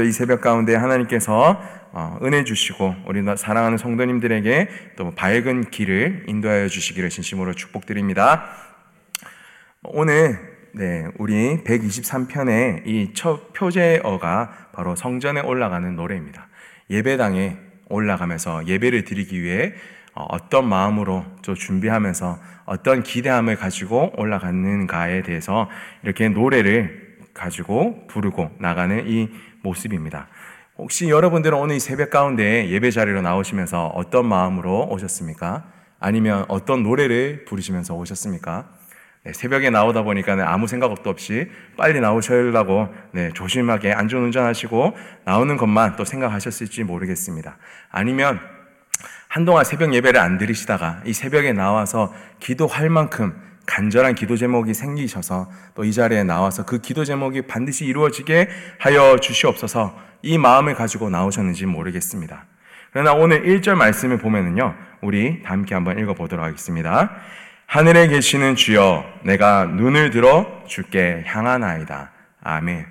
이 새벽 가운데 하나님께서 어, 은혜 주시고 우리 사랑하는 성도님들에게 또 밝은 길을 인도하여 주시기를 진심으로 축복드립니다. 오늘 네, 우리 123편의 이 첫 표제어가 바로 성전에 올라가는 노래입니다. 예배당에 올라가면서 예배를 드리기 위해 어, 어떤 마음으로 또 준비하면서 어떤 기대함을 가지고 올라가는가에 대해서 이렇게 노래를 가지고 부르고 나가는 이 모습입니다. 혹시 여러분들은 오늘 이 새벽 가운데 예배 자리로 나오시면서 어떤 마음으로 오셨습니까? 아니면 어떤 노래를 부르시면서 오셨습니까? 네, 새벽에 나오다 보니까 아무 생각도 없이 빨리 나오셔려고 네, 조심하게 안전운전하시고 나오는 것만 또 생각하셨을지 모르겠습니다. 아니면 한동안 새벽 예배를 안 드리시다가 이 새벽에 나와서 기도할 만큼 간절한 기도 제목이 생기셔서 또 이 자리에 나와서 그 기도 제목이 반드시 이루어지게 하여 주시옵소서 이 마음을 가지고 나오셨는지 모르겠습니다. 그러나 오늘 1절 말씀을 보면은요, 우리 다 함께 한번 읽어보도록 하겠습니다. 하늘에 계시는 주여, 내가 눈을 들어 주께 향하나이다. 아멘.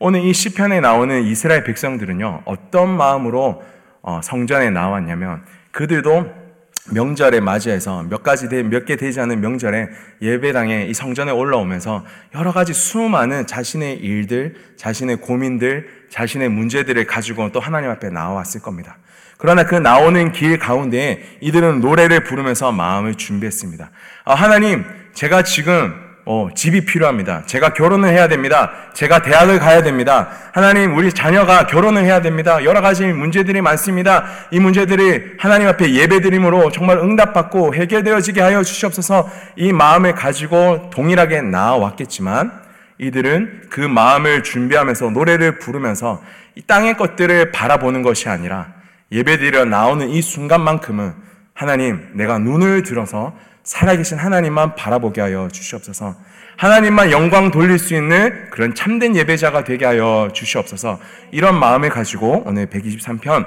오늘 이 시편에 나오는 이스라엘 백성들은요, 어떤 마음으로 어, 성전에 나왔냐면, 그들도 명절에 맞이해서 몇 가지 몇 개 되지 않은 명절에 예배당에 이 성전에 올라오면서 여러 가지 수많은 자신의 일들, 자신의 고민들, 자신의 문제들을 가지고 또 하나님 앞에 나왔을 겁니다. 그러나 그 나오는 길 가운데 이들은 노래를 부르면서 마음을 준비했습니다. 아, 하나님, 제가 지금 어, 집이 필요합니다. 제가 결혼을 해야 됩니다. 제가 대학을 가야 됩니다. 하나님, 우리 자녀가 결혼을 해야 됩니다. 여러 가지 문제들이 많습니다. 이 문제들이 하나님 앞에 예배드림으로 정말 응답받고 해결되어지게 하여 주시옵소서 이 마음을 가지고 동일하게 나아왔겠지만 이들은 그 마음을 준비하면서 노래를 부르면서 이 땅의 것들을 바라보는 것이 아니라 예배드려 나오는 이 순간만큼은 하나님, 내가 눈을 들어서 살아계신 하나님만 바라보게 하여 주시옵소서. 하나님만 영광 돌릴 수 있는 그런 참된 예배자가 되게 하여 주시옵소서. 이런 마음을 가지고 오늘 123편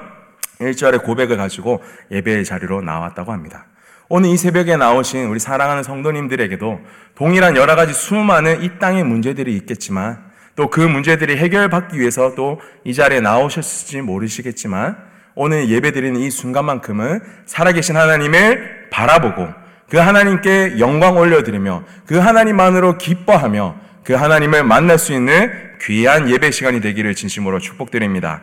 1절의 고백을 가지고 예배의 자리로 나왔다고 합니다. 오늘 이 새벽에 나오신 우리 사랑하는 성도님들에게도 동일한 여러 가지 수많은 이 땅의 문제들이 있겠지만 또 그 문제들이 해결받기 위해서 또 이 자리에 나오셨을지 모르시겠지만 오늘 예배 드리는 이 순간만큼은 살아계신 하나님을 바라보고 그 하나님께 영광 올려드리며 그 하나님만으로 기뻐하며 그 하나님을 만날 수 있는 귀한 예배 시간이 되기를 진심으로 축복드립니다.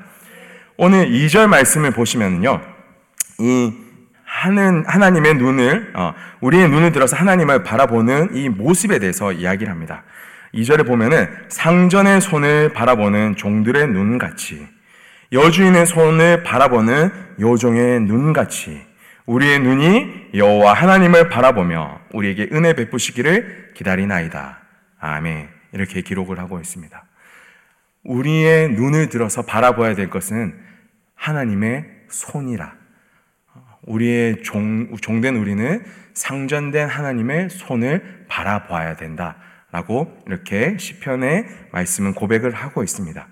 오늘 2절 말씀을 보시면요. 이 하는 하나님의 눈을 어, 우리의 눈을 들어서 하나님을 바라보는 이 모습에 대해서 이야기를 합니다. 2절에 보면은 상전의 손을 바라보는 종들의 눈같이 여주인의 손을 바라보는 요종의 눈같이 우리의 눈이 여호와 하나님을 바라보며 우리에게 은혜 베푸시기를 기다리나이다. 아멘. 이렇게 기록을 하고 있습니다. 우리의 눈을 들어서 바라봐야 될 것은 하나님의 손이라. 우리의 종, 종된 우리는 상전된 하나님의 손을 바라봐야 된다. 라고 이렇게 시편의 말씀은 고백을 하고 있습니다.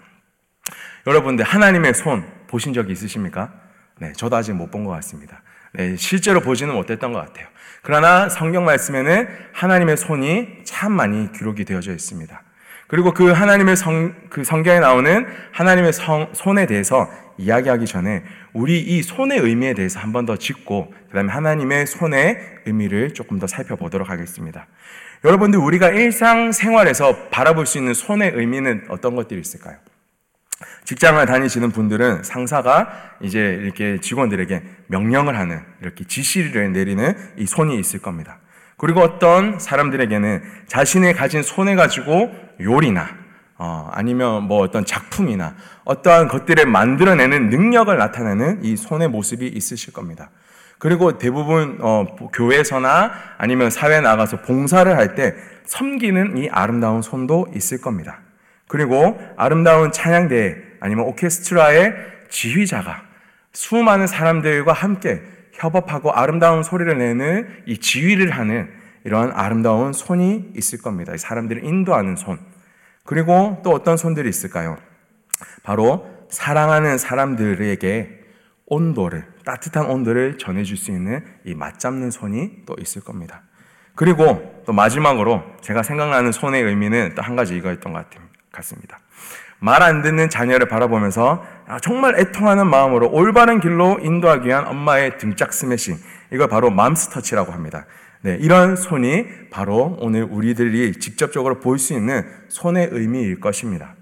여러분들 하나님의 손 보신 적이 있으십니까? 네, 저도 아직 못 본 것 같습니다. 네, 실제로 보지는 못했던 것 같아요. 그러나 성경 말씀에는 하나님의 손이 참 많이 기록이 되어져 있습니다. 그리고 그 하나님의 성, 그 성경에 나오는 하나님의 성, 손에 대해서 이야기하기 전에 우리 이 손의 의미에 대해서 한 번 더 짚고 그 다음에 하나님의 손의 의미를 조금 더 살펴보도록 하겠습니다. 여러분들 우리가 일상 생활에서 바라볼 수 있는 손의 의미는 어떤 것들이 있을까요? 직장을 다니시는 분들은 상사가 이제 이렇게 직원들에게 명령을 하는 이렇게 지시를 내리는 이 손이 있을 겁니다. 그리고 어떤 사람들에게는 자신이 가진 손에 가지고 요리나 어, 아니면 뭐 어떤 작품이나 어떠한 것들을 만들어내는 능력을 나타내는 이 손의 모습이 있으실 겁니다. 그리고 대부분 어, 교회에서나 아니면 사회에 나가서 봉사를 할 때 섬기는 이 아름다운 손도 있을 겁니다. 그리고 아름다운 찬양대 아니면 오케스트라의 지휘자가 수많은 사람들과 함께 협업하고 아름다운 소리를 내는 이 지휘를 하는 이러한 아름다운 손이 있을 겁니다. 사람들을 인도하는 손. 그리고 또 어떤 손들이 있을까요? 바로 사랑하는 사람들에게 온도를, 따뜻한 온도를 전해줄 수 있는 이 맞잡는 손이 또 있을 겁니다. 그리고 또 마지막으로 제가 생각나는 손의 의미는 또 한 가지 이거였던 것 같습니다. 말 안 듣는 자녀를 바라보면서 아, 정말 애통하는 마음으로 올바른 길로 인도하기 위한 엄마의 등짝 스매싱. 이걸 바로 맘스터치라고 합니다. 네, 이런 손이 바로 오늘 우리들이 직접적으로 볼 수 있는 손의 의미일 것입니다.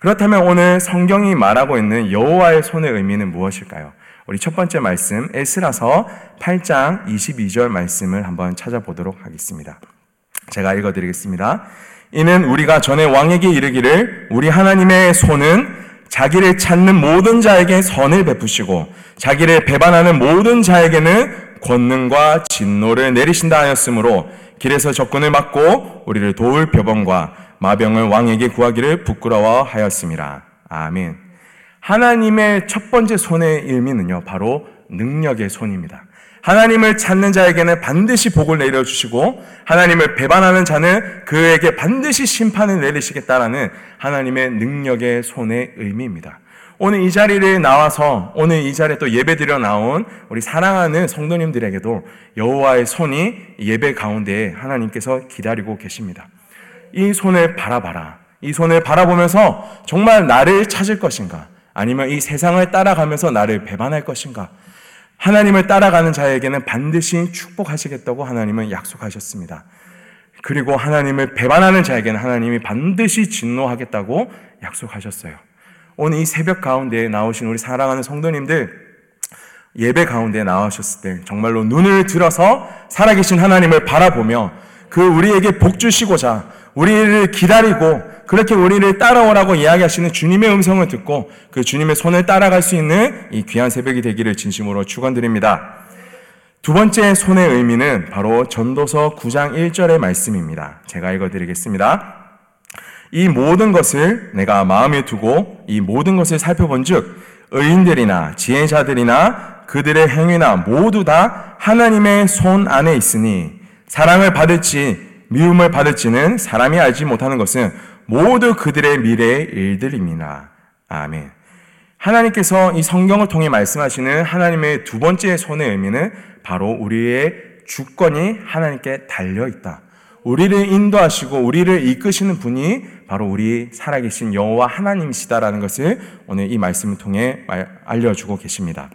그렇다면 오늘 성경이 말하고 있는 여호와의 손의 의미는 무엇일까요? 우리 첫 번째 말씀 에스라서 8장 22절 말씀을 한번 찾아보도록 하겠습니다. 제가 읽어 드리겠습니다. 이는 우리가 전에 왕에게 이르기를 우리 하나님의 손은 자기를 찾는 모든 자에게 선을 베푸시고 자기를 배반하는 모든 자에게는 권능과 진노를 내리신다 하였으므로 길에서 적군을 막고 우리를 도울 벼번과 마병을 왕에게 구하기를 부끄러워하였습니다. 아멘. 하나님의 첫 번째 손의 의미는요, 바로 능력의 손입니다. 하나님을 찾는 자에게는 반드시 복을 내려주시고, 하나님을 배반하는 자는 그에게 반드시 심판을 내리시겠다라는 하나님의 능력의 손의 의미입니다. 오늘 이 자리를 나와서 오늘 이 자리에 또 예배 드려 나온 우리 사랑하는 성도님들에게도 여호와의 손이 예배 가운데 하나님께서 기다리고 계십니다. 이 손을 바라봐라. 이 손을 바라보면서 정말 나를 찾을 것인가? 아니면 이 세상을 따라가면서 나를 배반할 것인가? 하나님을 따라가는 자에게는 반드시 축복하시겠다고 하나님은 약속하셨습니다. 그리고 하나님을 배반하는 자에게는 하나님이 반드시 진노하겠다고 약속하셨어요. 오늘 이 새벽 가운데 나오신 우리 사랑하는 성도님들 예배 가운데 나오셨을 때 정말로 눈을 들어서 살아계신 하나님을 바라보며 그 우리에게 복 주시고자 우리를 기다리고 그렇게 우리를 따라오라고 이야기하시는 주님의 음성을 듣고 그 주님의 손을 따라갈 수 있는 이 귀한 새벽이 되기를 진심으로 축원드립니다. 두 번째 손의 의미는 바로 전도서 9장 1절의 말씀입니다. 제가 읽어 드리겠습니다. 이 모든 것을 내가 마음에 두고 이 모든 것을 살펴본즉 의인들이나 지혜자들이나 그들의 행위나 모두 다 하나님의 손 안에 있으니 사랑을 받을지 미움을 받을지는 사람이 알지 못하는 것은 모두 그들의 미래의 일들입니다. 아멘. 하나님께서 이 성경을 통해 말씀하시는 하나님의 두 번째 손의 의미는 바로 우리의 주권이 하나님께 달려 있다. 우리를 인도하시고 우리를 이끄시는 분이 바로 우리 살아계신 여호와 하나님이시다라는 것을 오늘 이 말씀을 통해 알려주고 계십니다.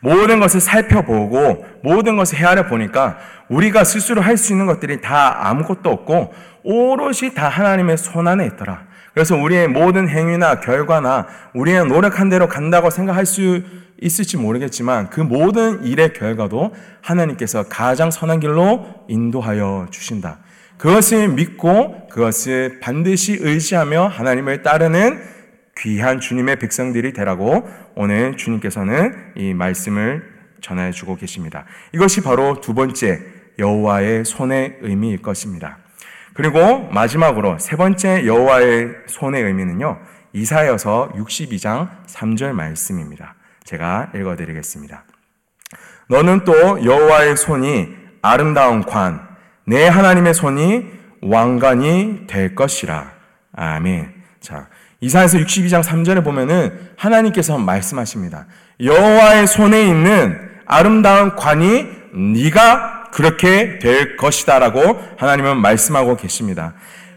모든 것을 살펴보고 모든 것을 헤아려 보니까 우리가 스스로 할 수 있는 것들이 다 아무것도 없고 오롯이 다 하나님의 손 안에 있더라. 그래서 우리의 모든 행위나 결과나 우리의 노력한 대로 간다고 생각할 수 있을지 모르겠지만 그 모든 일의 결과도 하나님께서 가장 선한 길로 인도하여 주신다. 그것을 믿고 그것을 반드시 의지하며 하나님을 따르는 귀한 주님의 백성들이 되라고 오늘 주님께서는 이 말씀을 전해 주고 계십니다. 이것이 바로 두 번째 여호와의 손의 의미일 것입니다. 그리고 마지막으로 세 번째 여호와의 손의 의미는요. 이사여서 62장 3절 말씀입니다. 제가 읽어 드리겠습니다. 너는 또 여호와의 손이 아름다운 관, 내 하나님의 손이 왕관이 될 것이라. 아멘. 자, 이사에서 62장 3절에 보면은 하나님께서 말씀하십니다. 여호와의 손에 있는 아름다운 관이 네가 그렇게 될 것이다라고 하나님은 말씀하고 계십니다.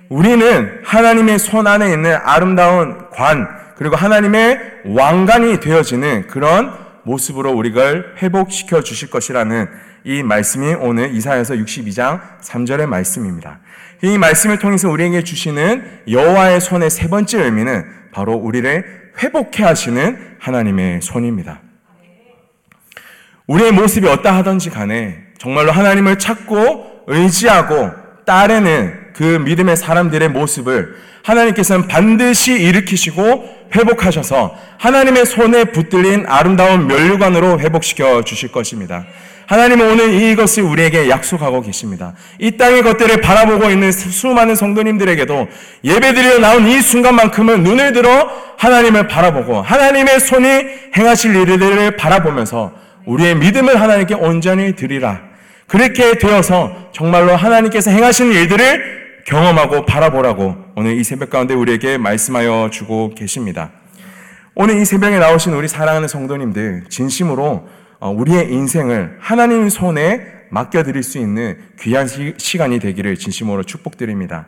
우리는 하나님의 손 안에 있는 아름다운 관 그리고 하나님의 왕관이 되어지는 그런 모습으로 우리를 회복시켜 주실 것이라는 이 말씀이 오늘 이사에서 62장 3절의 말씀입니다. 이 말씀을 통해서 우리에게 주시는 여호와의 손의 세 번째 의미는 바로 우리를 회복해 하시는 하나님의 손입니다. 우리의 모습이 어떠하든지 간에 정말로 하나님을 찾고 의지하고 따르는 그 믿음의 사람들의 모습을 하나님께서는 반드시 일으키시고 회복하셔서 하나님의 손에 붙들린 아름다운 멸류관으로 회복시켜 주실 것입니다. 하나님은 오늘 이것을 우리에게 약속하고 계십니다. 이 땅의 것들을 바라보고 있는 수많은 성도님들에게도 예배드리러 나온 이 순간만큼은 눈을 들어 하나님을 바라보고 하나님의 손이 행하실 일들을 바라보면서 우리의 믿음을 하나님께 온전히 드리라. 그렇게 되어서 정말로 하나님께서 행하시는 일들을 경험하고 바라보라고 오늘 이 새벽 가운데 우리에게 말씀하여 주고 계십니다. 오늘 이 새벽에 나오신 우리 사랑하는 성도님들 진심으로 어, 우리의 인생을 하나님 손에 맡겨드릴 수 있는 귀한 시, 간이 되기를 진심으로 축복드립니다.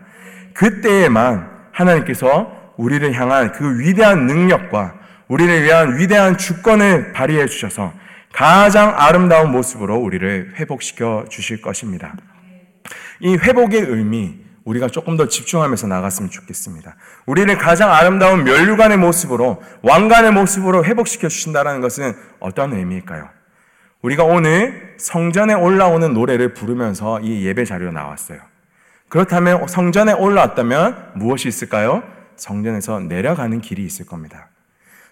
그때에만 하나님께서 우리를 향한 그 위대한 능력과 우리를 위한 위대한 주권을 발휘해 주셔서 가장 아름다운 모습으로 우리를 회복시켜 주실 것입니다. 이 회복의 의미, 우리가 조금 더 집중하면서 나갔으면 좋겠습니다. 우리를 가장 아름다운 멸류관의 모습으로, 왕관의 모습으로 회복시켜 주신다는 것은 어떤 의미일까요? 우리가 오늘 성전에 올라오는 노래를 부르면서 이 예배 자리로 나왔어요. 그렇다면 성전에 올라왔다면 무엇이 있을까요? 성전에서 내려가는 길이 있을 겁니다.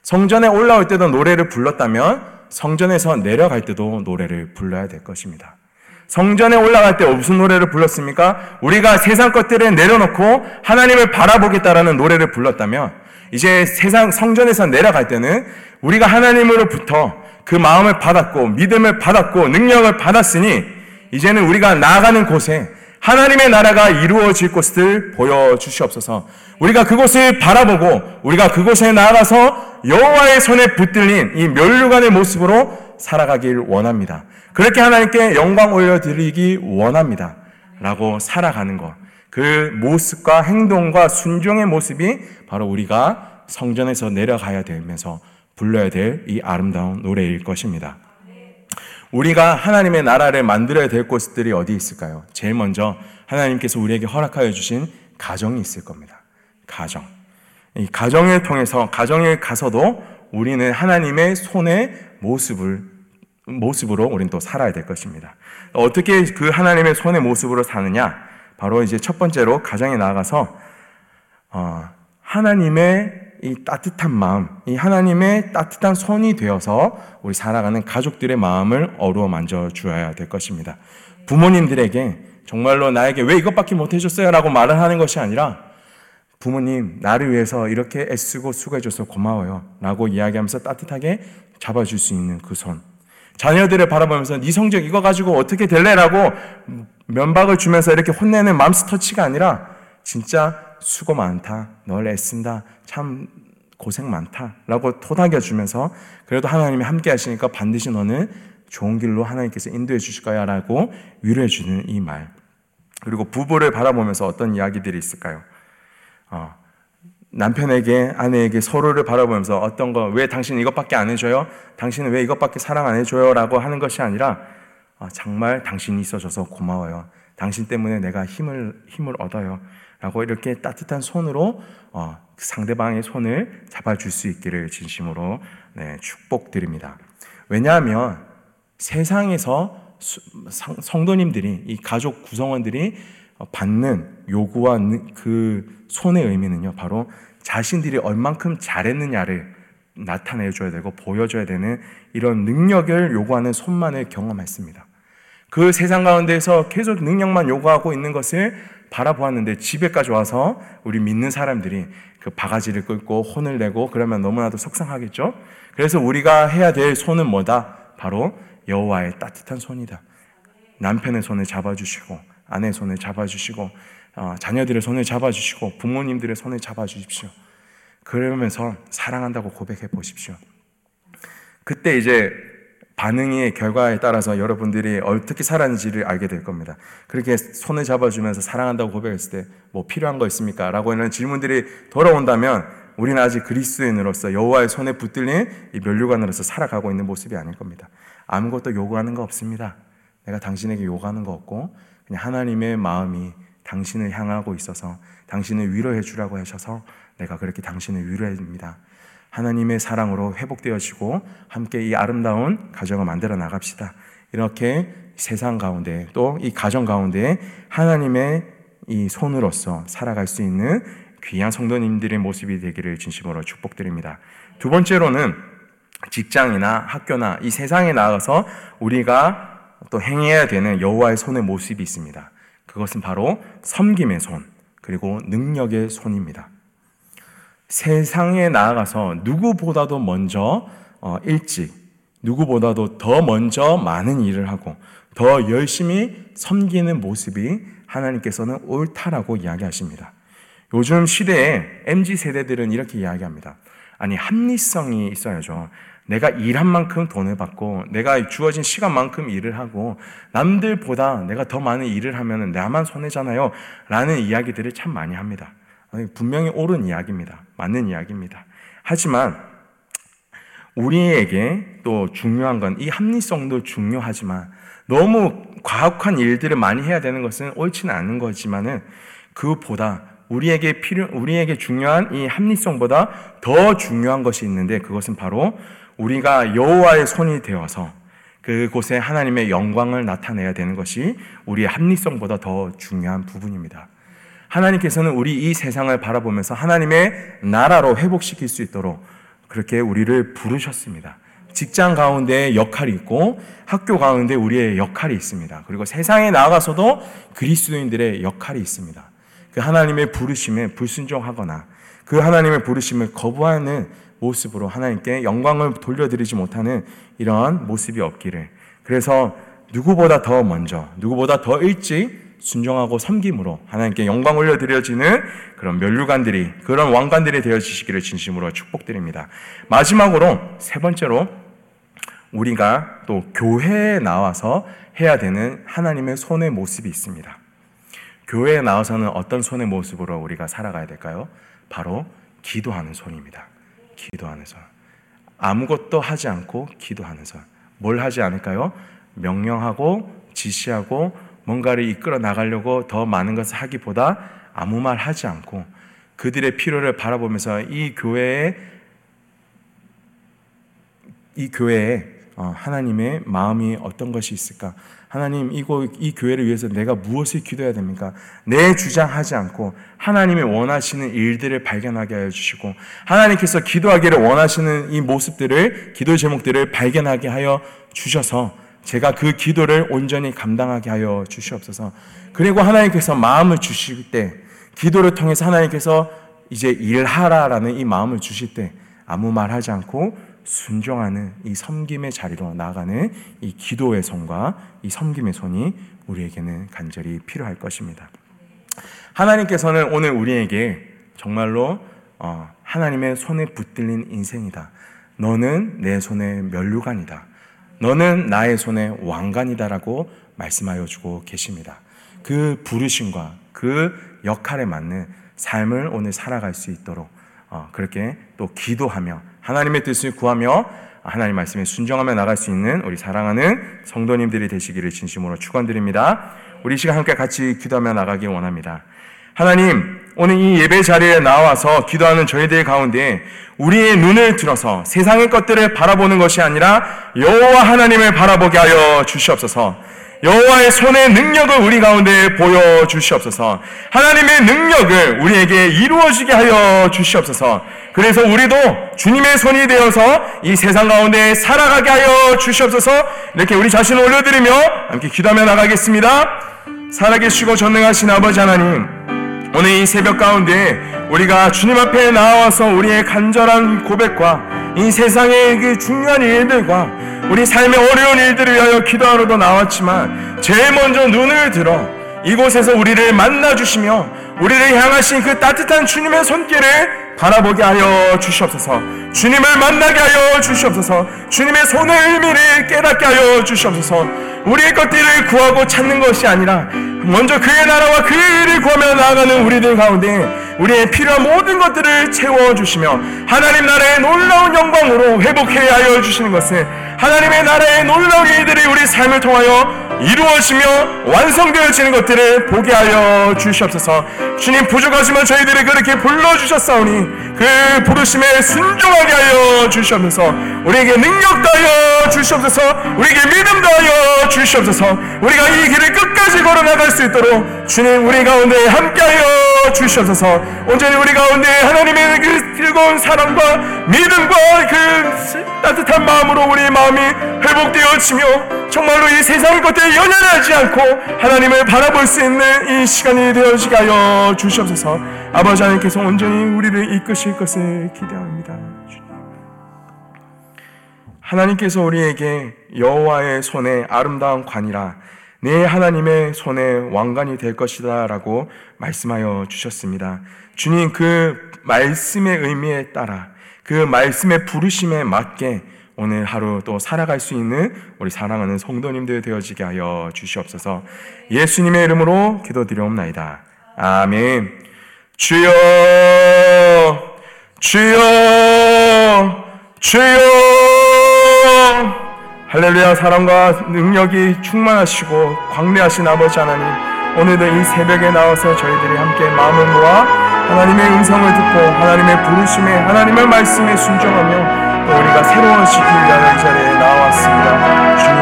성전에 올라올 때도 노래를 불렀다면 성전에서 내려갈 때도 노래를 불러야 될 것입니다. 성전에 올라갈 때 무슨 노래를 불렀습니까? 우리가 세상 것들을 내려놓고 하나님을 바라보겠다라는 노래를 불렀다면 이제 세상 성전에서 내려갈 때는 우리가 하나님으로부터 그 마음을 받았고 믿음을 받았고 능력을 받았으니 이제는 우리가 나아가는 곳에 하나님의 나라가 이루어질 곳을 보여주시옵소서. 우리가 그곳을 바라보고 우리가 그곳에 나아가서 여호와의 손에 붙들린 이 멸류관의 모습으로 살아가길 원합니다. 그렇게 하나님께 영광 올려드리기 원합니다. 라고 살아가는 것. 그 모습과 행동과 순종의 모습이 바로 우리가 성전에서 내려가야 되면서 불러야 될 이 아름다운 노래일 것입니다. 우리가 하나님의 나라를 만들어야 될 곳들이 어디 있을까요? 제일 먼저 하나님께서 우리에게 허락하여 주신 가정이 있을 겁니다. 가정. 이 가정을 통해서 가정에 가서도 우리는 하나님의 손의 모습을 모습으로 우리는 또 살아야 될 것입니다. 어떻게 그 하나님의 손의 모습으로 사느냐? 바로 이제 첫 번째로 가정에 나가서 어, 하나님의 이 따뜻한 마음, 이 하나님의 따뜻한 손이 되어서 우리 살아가는 가족들의 마음을 어루어 만져 주어야 될 것입니다. 부모님들에게 정말로 나에게 왜 이것밖에 못 해줬어요? 라고 말을 하는 것이 아니라 부모님, 나를 위해서 이렇게 애쓰고 수고해줘서 고마워요. 라고 이야기하면서 따뜻하게 잡아줄 수 있는 그 손. 자녀들을 바라보면서 네 성적 이거 가지고 어떻게 될래? 라고 면박을 주면서 이렇게 혼내는 맘스 터치가 아니라 진짜 수고 많다. 널 애쓴다. 참 고생 많다. 라고 토닥여 주면서 그래도 하나님이 함께 하시니까 반드시 너는 좋은 길로 하나님께서 인도해 주실 거야. 라고 위로해 주는 이 말. 그리고 부부를 바라보면서 어떤 이야기들이 있을까요? 어, 남편에게 아내에게 서로를 바라보면서 어떤 거 왜 당신 이것밖에 안 해줘요? 당신은 왜 이것밖에 사랑 안 해줘요?라고 하는 것이 아니라 어, 정말 당신이 있어줘서 고마워요. 당신 때문에 내가 힘을 힘을 얻어요. 라고 이렇게 따뜻한 손으로 어, 상대방의 손을 잡아줄 수 있기를 진심으로 네, 축복드립니다. 왜냐하면 세상에서 성도님들이 이 가족 구성원들이 받는 요구와 그 손의 의미는요, 바로 자신들이 얼만큼 잘했느냐를 나타내줘야 되고 보여줘야 되는 이런 능력을 요구하는 손만을 경험했습니다. 그 세상 가운데서 계속 능력만 요구하고 있는 것을 바라보았는데 집에까지 와서 우리 믿는 사람들이 그 바가지를 끌고 혼을 내고 그러면 너무나도 속상하겠죠? 그래서 우리가 해야 될 손은 뭐다? 바로 여호와의 따뜻한 손이다. 남편의 손을 잡아주시고 아내의 손을 잡아주시고 어, 자녀들의 손을 잡아주시고 부모님들의 손을 잡아주십시오. 그러면서 사랑한다고 고백해 보십시오. 그때 이제 반응의 결과에 따라서 여러분들이 어떻게 살았는지를 알게 될 겁니다. 그렇게 손을 잡아주면서 사랑한다고 고백했을 때 뭐 필요한 거 있습니까? 라고 하는 질문들이 돌아온다면 우리는 아직 그리스도인으로서 여호와의 손에 붙들린 이 면류관으로서 살아가고 있는 모습이 아닐 겁니다. 아무것도 요구하는 거 없습니다. 내가 당신에게 요구하는 거 없고 하나님의 마음이 당신을 향하고 있어서 당신을 위로해 주라고 하셔서 내가 그렇게 당신을 위로해 줍니다. 하나님의 사랑으로 회복되어지고 함께 이 아름다운 가정을 만들어 나갑시다. 이렇게 세상 가운데 또 이 가정 가운데 하나님의 이 손으로서 살아갈 수 있는 귀한 성도님들의 모습이 되기를 진심으로 축복드립니다. 두 번째로는 직장이나 학교나 이 세상에 나가서 우리가 또 행해야 되는 여호와의 손의 모습이 있습니다. 그것은 바로 섬김의 손, 그리고 능력의 손입니다. 세상에 나아가서 누구보다도 먼저 어, 일찍, 누구보다도 더 먼저 많은 일을 하고 더 열심히 섬기는 모습이 하나님께서는 옳다라고 이야기하십니다. 요즘 시대에 MZ 세대들은 이렇게 이야기합니다. 아니 합리성이 있어야죠. 내가 일한 만큼 돈을 받고 내가 주어진 시간만큼 일을 하고 남들보다 내가 더 많은 일을 하면 나만 손해잖아요. 라는 이야기들을 참 많이 합니다. 분명히 옳은 이야기입니다. 맞는 이야기입니다. 하지만 우리에게 또 중요한 건 이 합리성도 중요하지만 너무 과학한 일들을 많이 해야 되는 것은 옳지는 않은 거지만은 그보다 우리에게 필요, 우리에게 중요한 이 합리성보다 더 중요한 것이 있는데 그것은 바로 우리가 여호와의 손이 되어서 그곳에 하나님의 영광을 나타내야 되는 것이 우리의 합리성보다 더 중요한 부분입니다. 하나님께서는 우리 이 세상을 바라보면서 하나님의 나라로 회복시킬 수 있도록 그렇게 우리를 부르셨습니다. 직장 가운데 역할이 있고 학교 가운데 우리의 역할이 있습니다. 그리고 세상에 나가서도 그리스도인들의 역할이 있습니다. 그 하나님의 부르심에 불순종하거나 그 하나님의 부르심을 거부하는 모습으로 하나님께 영광을 돌려드리지 못하는 이러한 모습이 없기를. 그래서 누구보다 더 먼저, 누구보다 더 일찍 순종하고 섬김으로 하나님께 영광 올려드려지는 그런 멸류관들이, 그런 왕관들이 되어지시기를 진심으로 축복드립니다. 마지막으로 세 번째로 우리가 또 교회에 나와서 해야 되는 하나님의 손의 모습이 있습니다. 교회에 나와서는 어떤 손의 모습으로 우리가 살아가야 될까요? 바로 기도하는 손입니다. 기도하는 손. 아무것도 하지 않고 기도하는 손. 뭘 하지 않을까요? 명령하고 지시하고 뭔가를 이끌어 나가려고 더 많은 것을 하기보다 아무 말 하지 않고 그들의 필요를 바라보면서 이 교회에 이 교회에 어, 하나님의 마음이 어떤 것이 있을까? 하나님 이곳 이 교회를 위해서 내가 무엇을 기도해야 됩니까? 내 주장하지 않고 하나님이 원하시는 일들을 발견하게 하여 주시고 하나님께서 기도하기를 원하시는 이 모습들을 기도 제목들을 발견하게 하여 주셔서 제가 그 기도를 온전히 감당하게 하여 주시옵소서. 그리고 하나님께서 마음을 주실 때 기도를 통해서 하나님께서 이제 일하라라는 이 마음을 주실 때 아무 말 하지 않고 순종하는 이 섬김의 자리로 나아가는 이 기도의 손과 이 섬김의 손이 우리에게는 간절히 필요할 것입니다. 하나님께서는 오늘 우리에게 정말로 어, 하나님의 손에 붙들린 인생이다. 너는 내 손의 멸류관이다. 너는 나의 손의 왕관이다라고 말씀하여 주고 계십니다. 그 부르심과 그 역할에 맞는 삶을 오늘 살아갈 수 있도록 어, 그렇게 또 기도하며 하나님의 뜻을 구하며 하나님 말씀에 순종하며 나갈 수 있는 우리 사랑하는 성도님들이 되시기를 진심으로 축원드립니다. 우리 시간 함께 같이 기도하며 나가기 원합니다. 하나님, 오늘 이 예배 자리에 나와서 기도하는 저희들 가운데 우리의 눈을 들어서 세상의 것들을 바라보는 것이 아니라 여호와 하나님을 바라보게 하여 주시옵소서. 여호와의 손의 능력을 우리 가운데 보여 주시옵소서. 하나님의 능력을 우리에게 이루어지게 하여 주시옵소서. 그래서 우리도 주님의 손이 되어서 이 세상 가운데 살아가게 하여 주시옵소서. 이렇게 우리 자신을 올려드리며 함께 기도하며 나가겠습니다. 살아계시고 전능하신 아버지 하나님, 오늘 이 새벽 가운데 우리가 주님 앞에 나와서 우리의 간절한 고백과 이 세상의 그 중요한 일들과 우리 삶의 어려운 일들을 위하여 기도하러도 나왔지만 제일 먼저 눈을 들어 이곳에서 우리를 만나 주시며 우리를 향하신 그 따뜻한 주님의 손길을 바라보게 하여 주시옵소서. 주님을 만나게 하여 주시옵소서. 주님의 손의 의미를 깨닫게 하여 주시옵소서. 우리의 것들을 구하고 찾는 것이 아니라 먼저 그의 나라와 그 일을 구하며 나아가는 우리들 가운데 우리의 필요한 모든 것들을 채워 주시며 하나님 나라의 놀라운 영광으로 회복해 하여 주시는 것을 하나님의 나라의 놀라운 일들이 우리 삶을 통하여 이루어지며 완성되어지는 것들을 보게 하여 주시옵소서. 주님 부족하지만 저희들이 그렇게 불러주셨사오니 그 부르심에 순종하게 하여 주시옵소서. 우리에게 능력 다하여 주시옵소서. 우리에게 믿음 다하여 주시옵소서. 우리가 이 길을 끝까지 걸어나갈 수 있도록 주님 우리 가운데 함께하여 주시옵소서. 온전히 우리 가운데 하나님의 그 즐거운 사랑과 믿음과 그 따뜻한 마음으로 우리의 마음이 회복되어지며 정말로 이 세상의 것들에 연연하지 않고 하나님을 바라볼 수 있는 이 시간이 되어지게 하여 주시옵소서. 아버지 하나님께서 온전히 우리를 이끄실 것을 기대합니다. 하나님께서 우리에게 여호와의 손에 아름다운 관이라 내 하나님의 손에 왕관이 될 것이다 라고 말씀하여 주셨습니다. 주님 그 말씀의 의미에 따라 그 말씀의 부르심에 맞게 오늘 하루 또 살아갈 수 있는 우리 사랑하는 성도님들 되어지게 하여 주시옵소서. 예수님의 이름으로 기도드리옵나이다. 아멘. 주여 주여 주여 할렐루야 사랑과 능력이 충만하시고 광대하신 아버지 하나님 오늘도 이 새벽에 나와서 저희들이 함께 마음을 모아 하나님의 음성을 듣고 하나님의 부르심에 하나님의 말씀에 순종하며 또 우리가 새로운 시킨다는 자리에 나왔습니다. 주님,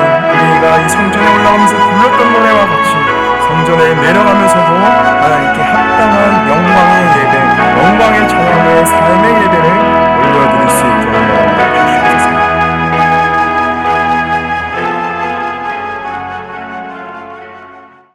우리가 이 성전에 올라오면서 불렀던 노래와 같이 성전에 내려가면서도 하나님께 합당한 영광의 예배, 영광의 찬양의 삶의 예배를 올려드릴 수 있게 하옵소서.